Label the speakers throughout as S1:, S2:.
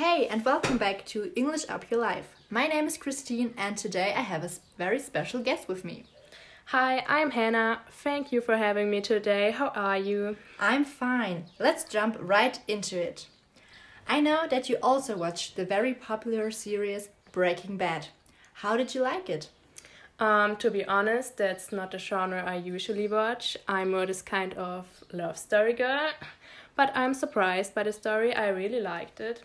S1: Hey, and welcome back to English Up Your Life. My name is Christine, and today I have a very special guest with me.
S2: Hi, I'm Hannah. Thank you for having me today. How are you?
S1: I'm fine. Let's jump right into it. I know that you also watched the very popular series Breaking Bad. How did you like it?
S2: Um, to be honest, that's not the genre I usually watch. I'm more this kind of love story girl. But I'm surprised by the story. I really liked it.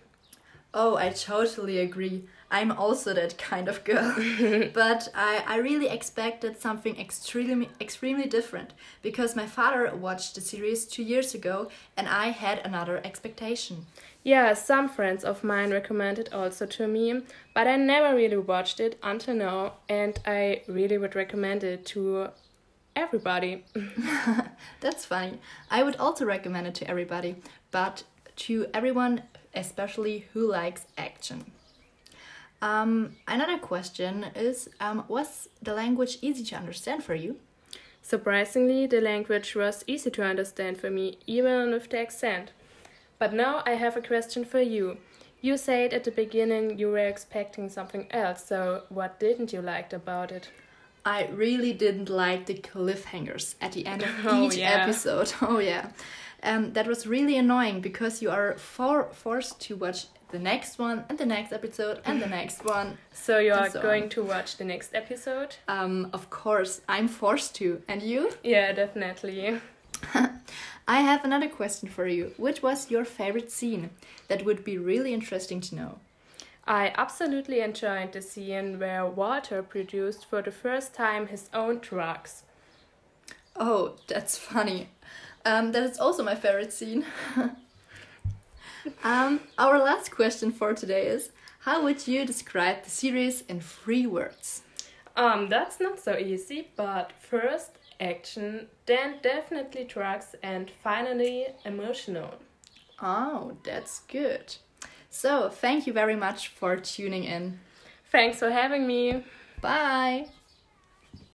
S1: Oh, I totally agree. I'm also that kind of girl. but I, I really expected something extremely extremely different because my father watched the series two years ago and I had another expectation.
S2: Yeah, some friends of mine recommended also to me, but I never really watched it until now, and I really would recommend it to everybody.
S1: That's funny. I would also recommend it to everybody, but to everyone, especially who likes action. Um, another question is um, Was the language easy to understand for you?
S2: Surprisingly, the language was easy to understand for me, even with the accent. But now I have a question for you. You said at the beginning you were expecting something else, so what didn't you like about it?
S1: I really didn't like the cliffhangers at the end of
S2: Oh,
S1: each
S2: yeah.
S1: episode. Oh, yeah. Um, that was really annoying because you are for- forced to watch the next one and the next episode and the next one.
S2: So you are
S1: so
S2: going
S1: on.
S2: to watch the next episode?
S1: Um, of course, I'm forced to. And you?
S2: Yeah, definitely.
S1: I have another question for you. Which was your favorite scene? That would be really interesting to know.
S2: I absolutely enjoyed the scene where Walter produced for the first time his own drugs.
S1: Oh, that's funny. Um, that is also my favorite scene. um, our last question for today is How would you describe the series in three words?
S2: Um, that's not so easy, but first action, then definitely drugs, and finally emotional.
S1: Oh, that's good. So, thank you very much for tuning in.
S2: Thanks for having me.
S1: Bye.